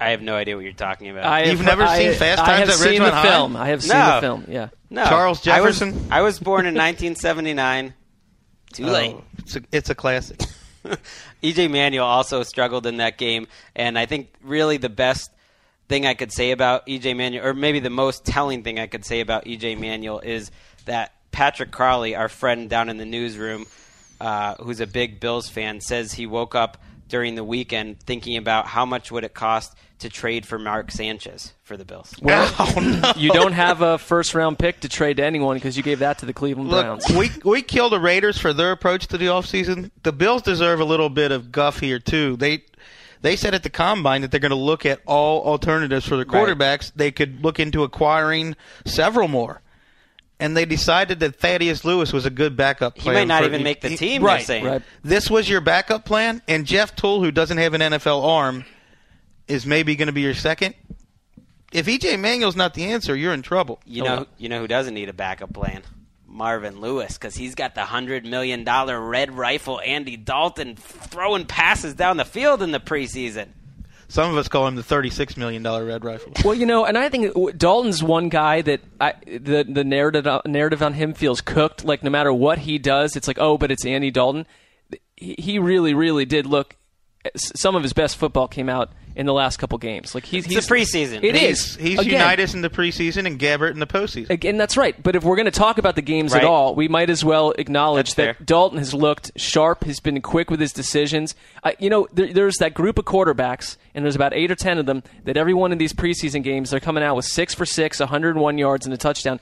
I have no idea what you're talking about. I You've have- never I- seen Fast I Times have at seen Ridgemont the High? film. I have seen No. the film. Yeah. no, Charles I was- Jefferson? I was, born in 1979. Too late. Oh, it's, a, it's a classic. EJ Manuel also struggled in that game, and I think really the best thing I could say about EJ Manuel, or maybe the most telling thing I could say about EJ Manuel, is that Patrick Crawley, our friend down in the newsroom, uh, who's a big Bills fan, says he woke up during the weekend thinking about how much would it cost to trade for Mark Sanchez for the Bills. Well, Oh, no. you don't have a first round pick to trade to anyone because you gave that to the Cleveland Browns. Look, we we kill the Raiders for their approach to the offseason. The Bills deserve a little bit of guff here too. They they said at the combine that they're going to look at all alternatives for the Right. quarterbacks. They could look into acquiring several more. And they decided that Thaddeus Lewis was a good backup plan. He plan. might not for- even make the he- team, they're Right. saying. Right. This was your backup plan, and Jeff Tuel, who doesn't have an NFL arm, is maybe going to be your second. If EJ Manuel's not the answer, you're in trouble. You know, you know who doesn't need a backup plan? Marvin Lewis, because he's got the hundred million dollar red rifle Andy Dalton throwing passes down the field in the preseason. Some of us call him the $36 million Red Rifle. Well, you know, and I think Dalton's one guy that I, the the narrative uh, narrative on him feels cooked. Like no matter what he does, it's like, oh, but it's Andy Dalton. He, he really, really did look. Some of his best football came out in the last couple games. Like he's, It's he's the preseason. It He's, is. he's Again, Unitas in the preseason and Gabbert in the postseason. Again, that's right. But if we're going to talk about the games Right. at all, we might as well acknowledge That's that fair. Dalton has looked sharp. Has been quick with his decisions. I, you know, there, there's that group of quarterbacks, and there's about eight or ten of them that every one of these preseason games they're coming out with six for six, 101 yards and a touchdown.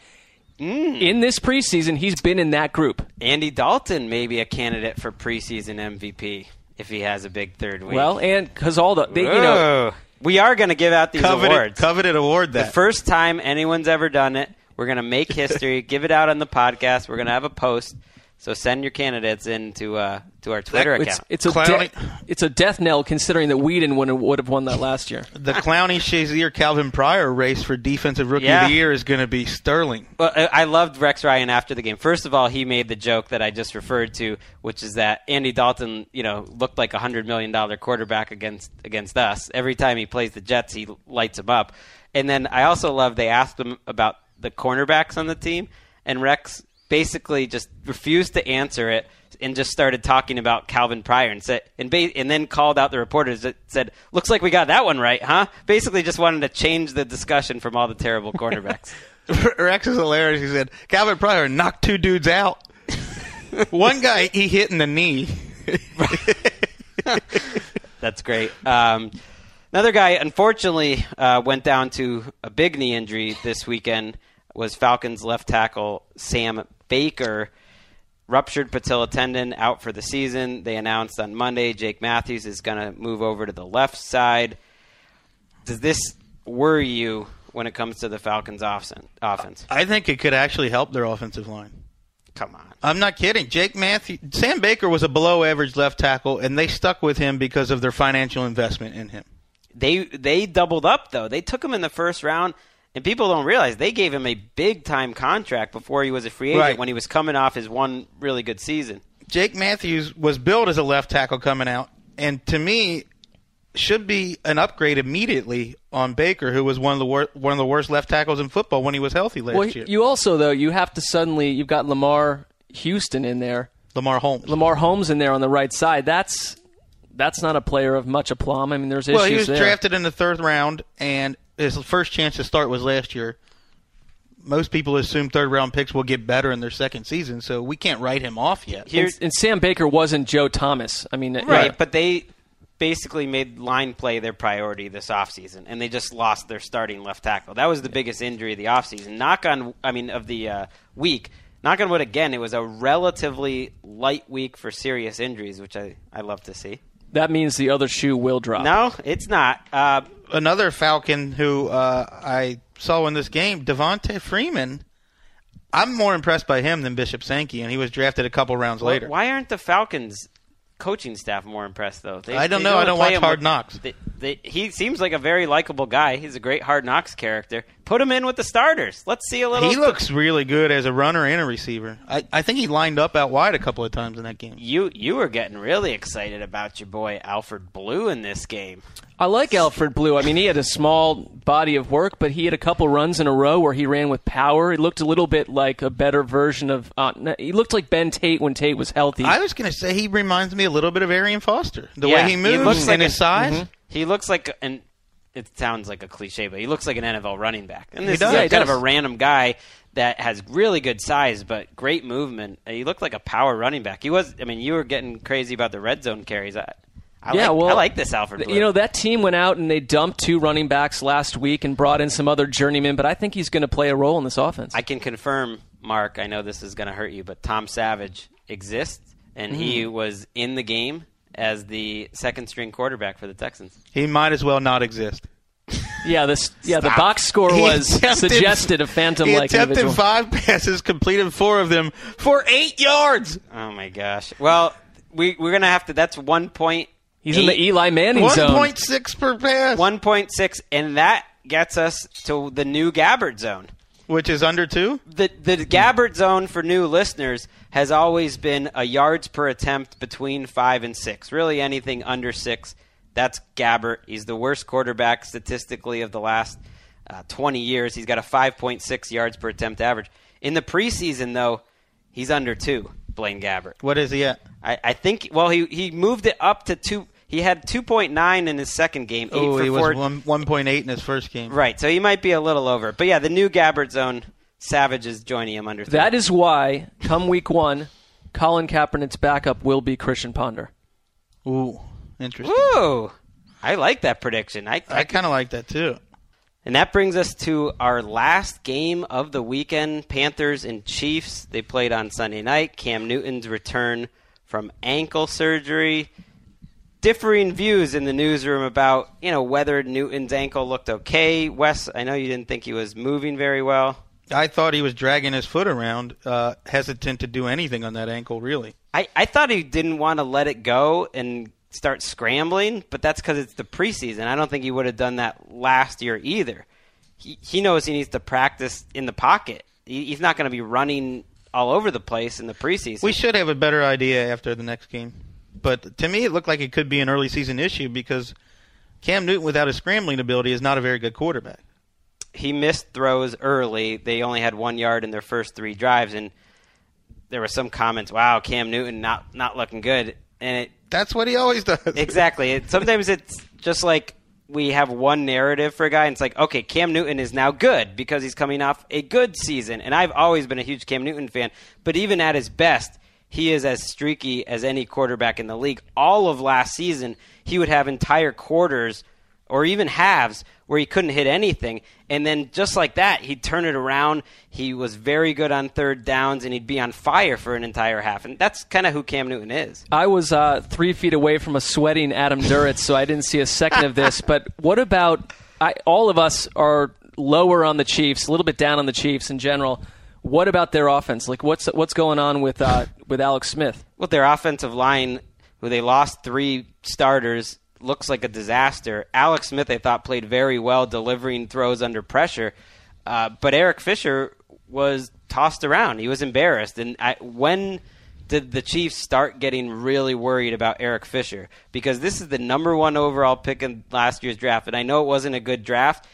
Mm. In this preseason, he's been in that group. Andy Dalton may be a candidate for preseason MVP if he has a big third week. Well, and because all the they, you know, we are going to give out these Coveted, awards. coveted award That the first time anyone's ever done it. We're going to make history, give it out on the podcast. We're going to have a post. So send your candidates in to, uh, to our Twitter it's account. it's a de- it's a death knell considering that Weeden would have, would have won that last year. the Clowney Shazier Calvin Pryor race for Defensive Rookie Yeah. of the Year is going to be sterling. Well, I I loved Rex Ryan after the game. First of all, he made the joke that I just referred to, which is that Andy Dalton, you know, looked like a hundred million dollar quarterback against against us. Every time he plays the Jets, he lights them up. And then I also love they asked him about the cornerbacks on the team, and Rex basically just refused to answer it and just started talking about Calvin Pryor and said and ba- and then called out the reporters that said, "Looks like we got that one right, huh?" Basically, just wanted to change the discussion from all the terrible cornerbacks. Rex is hilarious. He said Calvin Pryor knocked two dudes out. One guy he hit in the knee. That's great. Um, another guy, unfortunately, uh, went down to a big knee injury this weekend. Was Falcons left tackle Sam Baker ruptured patella tendon out for the season. They announced on Monday Jake Matthews is going to move over to the left side. Does this worry you when it comes to the Falcons' offense? I think it could actually help their offensive line. Come on. I'm not kidding. Jake Matthews, Sam Baker was a below average left tackle, and they stuck with him because of their financial investment in him. They they doubled up though. They took him in the first round, and people don't realize they gave him a big time contract before he was a free agent Right. when he was coming off his one really good season. Jake Matthews was billed as a left tackle coming out, and to me, should be an upgrade immediately on Baker, who was one of the wor- one of the worst left tackles in football when he was healthy last Well, year. you also though you have to suddenly you've got Lamar Houston in there, Lamar Holmes. Lamar Holmes in there on the right side. That's that's not a player of much aplomb. I mean, there's issues well, he was there. drafted in the third round, and his first chance to start was last year. Most people assume third round picks will get better in their second season, so we can't write him off yet. Here- and, and Sam Baker wasn't Joe Thomas. I mean, Right, yeah. but they basically made line play their priority this offseason, and they just lost their starting left tackle. That was the biggest injury of the offseason. Knock on, I mean, of the uh, week. Knock on wood again, it was a relatively light week for serious injuries, which I, I love to see. That means the other shoe will drop. No, it's not. Uh, Another Falcon who uh, I saw in this game, Devonta Freeman. I'm more impressed by him than Bishop Sankey, and he was drafted a couple rounds later. Why aren't the Falcons coaching staff more impressed though? They, I don't they know. I don't play watch Hard with- Knocks. They, they, he seems like a very likable guy. He's a great Hard Knocks character. Put him in with the starters. Let's see a little. He looks really good as a runner and a receiver. I, I think he lined up out wide a couple of times in that game. You you were getting really excited about your boy Alfred Blue in this game. I like Alfred Blue. I mean, he had a small body of work, but he had a couple runs in a row where he ran with power. He looked a little bit like a better version of. Uh, he looked like Ben Tate when Tate was healthy. I was going to say he reminds me a little bit of Arian Foster. The Yeah, way he moves looks and like his a- size. Mhm. He looks like an. It sounds like a cliche, but he looks like an NFL running back. And this does. is a Yeah, he kind of a random guy that has really good size but great movement. He looked like a power running back. He was. I mean, you were getting crazy about the red zone carries. I, I yeah, like, well, I like this Alfred. Blue. You know that team went out and they dumped two running backs last week and brought in some other journeymen, but I think he's going to play a role in this offense. I can confirm, Mark. I know this is going to hurt you, but Tom Savage exists, and he Mm-hmm. was in the game as the second string quarterback for the Texans. He might as well not exist. yeah, this yeah the box score was attempted- suggested a phantom He like attempted individual. five passes, completed four of them for eight yards. Oh my gosh! Well, we we're gonna have to. That's one point. He's in the Eli Manning One zone. point six per pass, 1.6, and that gets us to the new Gabbert zone. Which is under two. The the Gabbert zone for new listeners has always been a yards per attempt between five and six. Really, anything under six, that's Gabbert. He's the worst quarterback statistically of the last uh, 20 years. He's got a 5.6 yards per attempt average. In the preseason, though, he's under two. Blaine Gabbert. What is he at? I, I think. Well, he he moved it up to two. He had 2.9 in his second game. Eight Oh, for he four. was one one point eight in his first game. Right, so he might be a little over. But yeah, the new Gabbert zone, Savage is joining him under three. That is why, come week one, Colin Kaepernick's backup will be Christian Ponder. Ooh, interesting. Ooh, I like that prediction. I, I kind of like that too. and that brings us to our last game of the weekend: Panthers and Chiefs. They played on Sunday night. Cam Newton's return from ankle surgery. Differing views in the newsroom about you know whether Newton's ankle looked okay. Wes, I know you didn't think he was moving very well. I thought he was dragging his foot around, uh, hesitant to do anything on that ankle. Really, I, I thought he didn't want to let it go and start scrambling, but that's because it's the preseason. I don't think he would have done that last year either. He, he knows he needs to practice in the pocket. He, he's not going to be running all over the place in the preseason. we should have a better idea after the next game. But to me, it looked like it could be an early season issue because Cam Newton, without his scrambling ability, is not a very good quarterback. he missed throws early. They only had one yard in their first three drives, and there were some comments. Wow, Cam Newton not not looking good, and it That's what he always does. exactly. It, sometimes it's just like we have one narrative for a guy, and it's like, okay, Cam Newton is now good because he's coming off a good season, and I've always been a huge Cam Newton fan. But even at his best, he is as streaky as any quarterback in the league. All of last season, he would have entire quarters or even halves where he couldn't hit anything. And then just like that, he'd turn it around. He was very good on third downs, and he'd be on fire for an entire half. And that's kind of who Cam Newton is. I was uh, three feet away from a sweating Adam Duritz, so I didn't see a second of this. But what about I, all of us are lower on the Chiefs, a little bit down on the Chiefs in general. What about their offense? Like, what's what's going on with uh, with Alex Smith? Well, their offensive line, who they lost three starters, looks like a disaster. Alex Smith, I thought, played very well delivering throws under pressure. Uh, but Eric Fisher was tossed around. He was embarrassed. And I, when did the Chiefs start getting really worried about Eric Fisher? Because this is the number one overall pick in last year's draft. And I know it wasn't a good draft,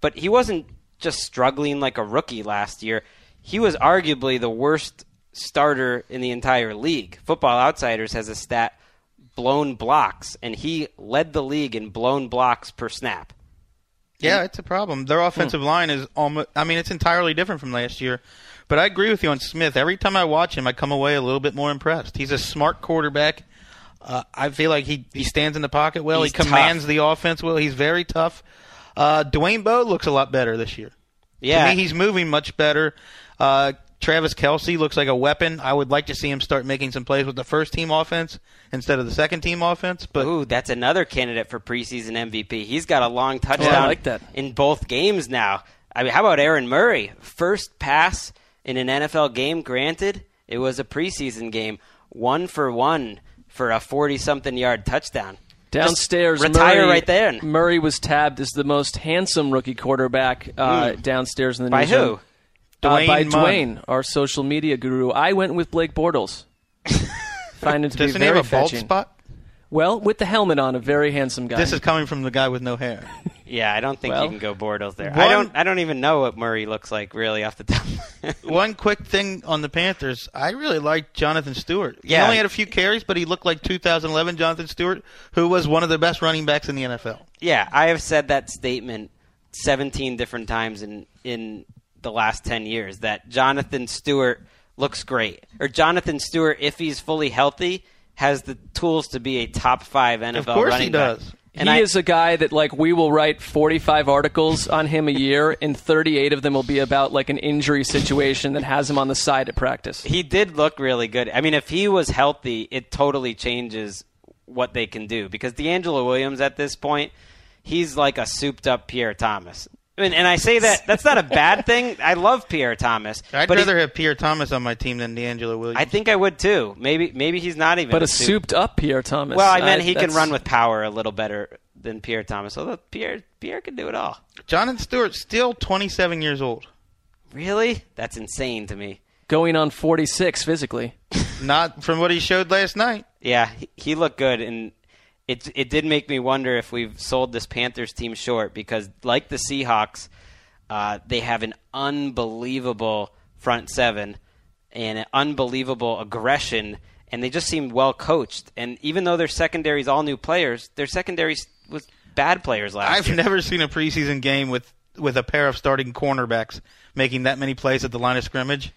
but he wasn't just struggling like a rookie last year. He was arguably the worst starter in the entire league. Football Outsiders has a stat blown blocks, and he led the league in blown blocks per snap. Yeah, it's a problem. Their offensive line is almost. I mean, it's entirely different from last year. But I agree with you on Smith. Every time I watch him, I come away a little bit more impressed. He's a smart quarterback. Uh, I feel like he he stands in the pocket well. He's he commands tough. the offense well. He's very tough. Uh, Dwayne Bowe looks a lot better this year. Yeah. To me, he's moving much better. Uh, Travis Kelce looks like a weapon. I would like to see him start making some plays with the first team offense instead of the second team offense. But Ooh, that's another candidate for preseason MVP. He's got a long touchdown like that. in both games now. I mean, how about Aaron Murray? First pass in an NFL game, granted, it was a preseason game. One for one for a 40 something yard touchdown. Downstairs, Just retire Murray, right there. Murray was tabbed as the most handsome rookie quarterback uh, downstairs in the By newsroom. Who? Uh, by Dwayne Munn. Dwayne, our social media guru. I went with Blake Bortles. Find him to be doesn't he very have a bald fetching. spot? Well, with the helmet on, a very handsome guy. This is coming from the guy with no hair. Yeah, I don't think Well, you can go Bortles there. one- I don't. I don't even know what Murray looks like really off the top. One quick thing on the Panthers, I really liked Jonathan Stewart. Yeah. He Yeah. only had a few carries, but he looked like 2011 Jonathan Stewart, who was one of the best running backs in the NFL. Yeah, I have said that statement 17 different times in in the last 10 years that Jonathan Stewart looks great. Or Jonathan Stewart if he's fully healthy has the tools to be a top 5 NFL Of course running he back. does. And he I, is a guy that like we will write 45 articles on him a year and 38 of them will be about like an injury situation that has him on the side at practice. he did look really good. I mean, if he was healthy, it totally changes what they can do because DeAngelo Williams at this point, he's like a souped up Pierre Thomas. I mean, and I say that that's not a bad thing. I love Pierre Thomas. I'd but he- rather have Pierre Thomas on my team than DeAngelo Williams. I think I would too. Maybe maybe he's not even. But a soup- souped up Pierre Thomas. Well, I meant he can run with power a little better than Pierre Thomas. Although Pierre Pierre can do it all. Jonathan Stewart still 27 years old. Really? That's insane to me. going on 46 physically. Not from what he showed last night. Yeah, he, he looked good, and it it did make me wonder if we've sold this Panthers team short because, like the Seahawks, uh, they have an unbelievable front seven and an unbelievable aggression, and they just seem well coached. And even though their secondary is all new players, their secondary was bad players last year. I've year. never seen a preseason game with with a pair of starting cornerbacks making that many plays at the line of scrimmage.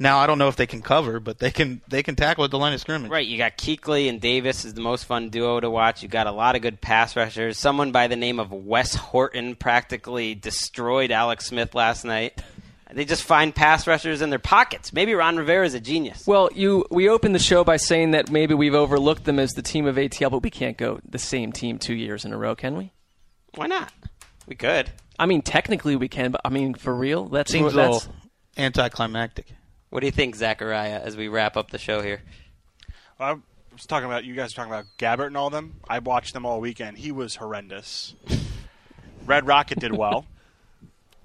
Now I don't know if they can cover, but they can they can tackle at the line of scrimmage. Right, you got Kuechly and Davis is the most fun duo to watch. You got a lot of good pass rushers. Someone by the name of Wes Horton practically destroyed Alex Smith last night. They just find pass rushers in their pockets. Maybe Ron Rivera is a genius. Well, you we opened the show by saying that maybe we've overlooked them as the team of ATL, but we can't go the same team two years in a row, can we? Why not? We could. I mean, technically we can, but I mean, for real, that's Seems a little anticlimactic. What do you think, Zachariah, as we wrap up the show here? I was talking about you guys were talking about Gabbert and all them. I watched them all weekend. He was horrendous. Red Rocket did well.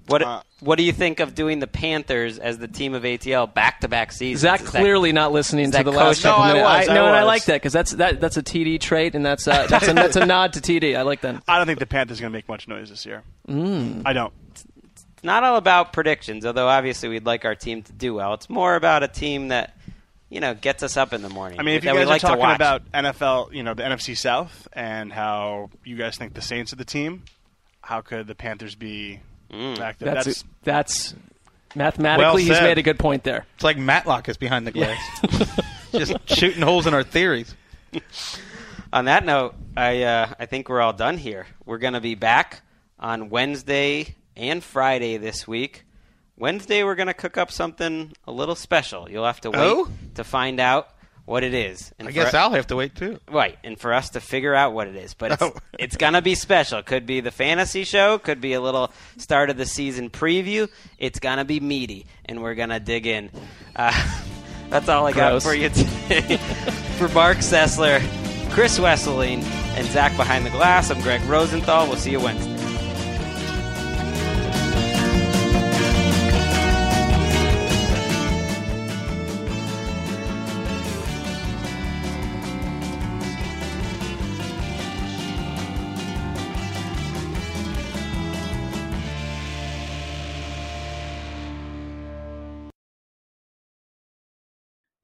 What Uh, What do you think of doing the Panthers as the team of ATL back to back seasons? Zach Is that- clearly not listening to that the last coach- couple No, I was, I no, and I like that because that's that that's a TD trait, and that's uh, that's a that's a nod to TD. I like that. I don't think the Panthers are going to make much noise this year. Mm. I don't. Not all about predictions, although obviously we'd like our team to do well. It's more about a team that you know gets us up in the morning. I mean, if you we guys like are to talking about NFL, you know, the NFC South, and how you guys think the Saints are the team, how could the Panthers be Mm. back there? That's that's, mathematically Well he's made a good point there. It's like Matlock is behind the glass, just shooting holes in our theories. on that note, I uh, I think we're all done here. We're going to be back on Wednesday and Friday this week. Wednesday, we're going to cook up something a little special. You'll have to wait Oh? to find out what it is. And I guess I'll have to wait too. Right, and for us to figure out what it is. But it's, Oh. it's going to be special. Could be the fantasy show, could be a little start of the season preview. It's going to be meaty, and we're going to dig in. Uh, that's all I got for you today. for Marc Sessler, Chris Wesseling, and Zach Behind the Glass, I'm Greg Rosenthal. We'll see you Wednesday.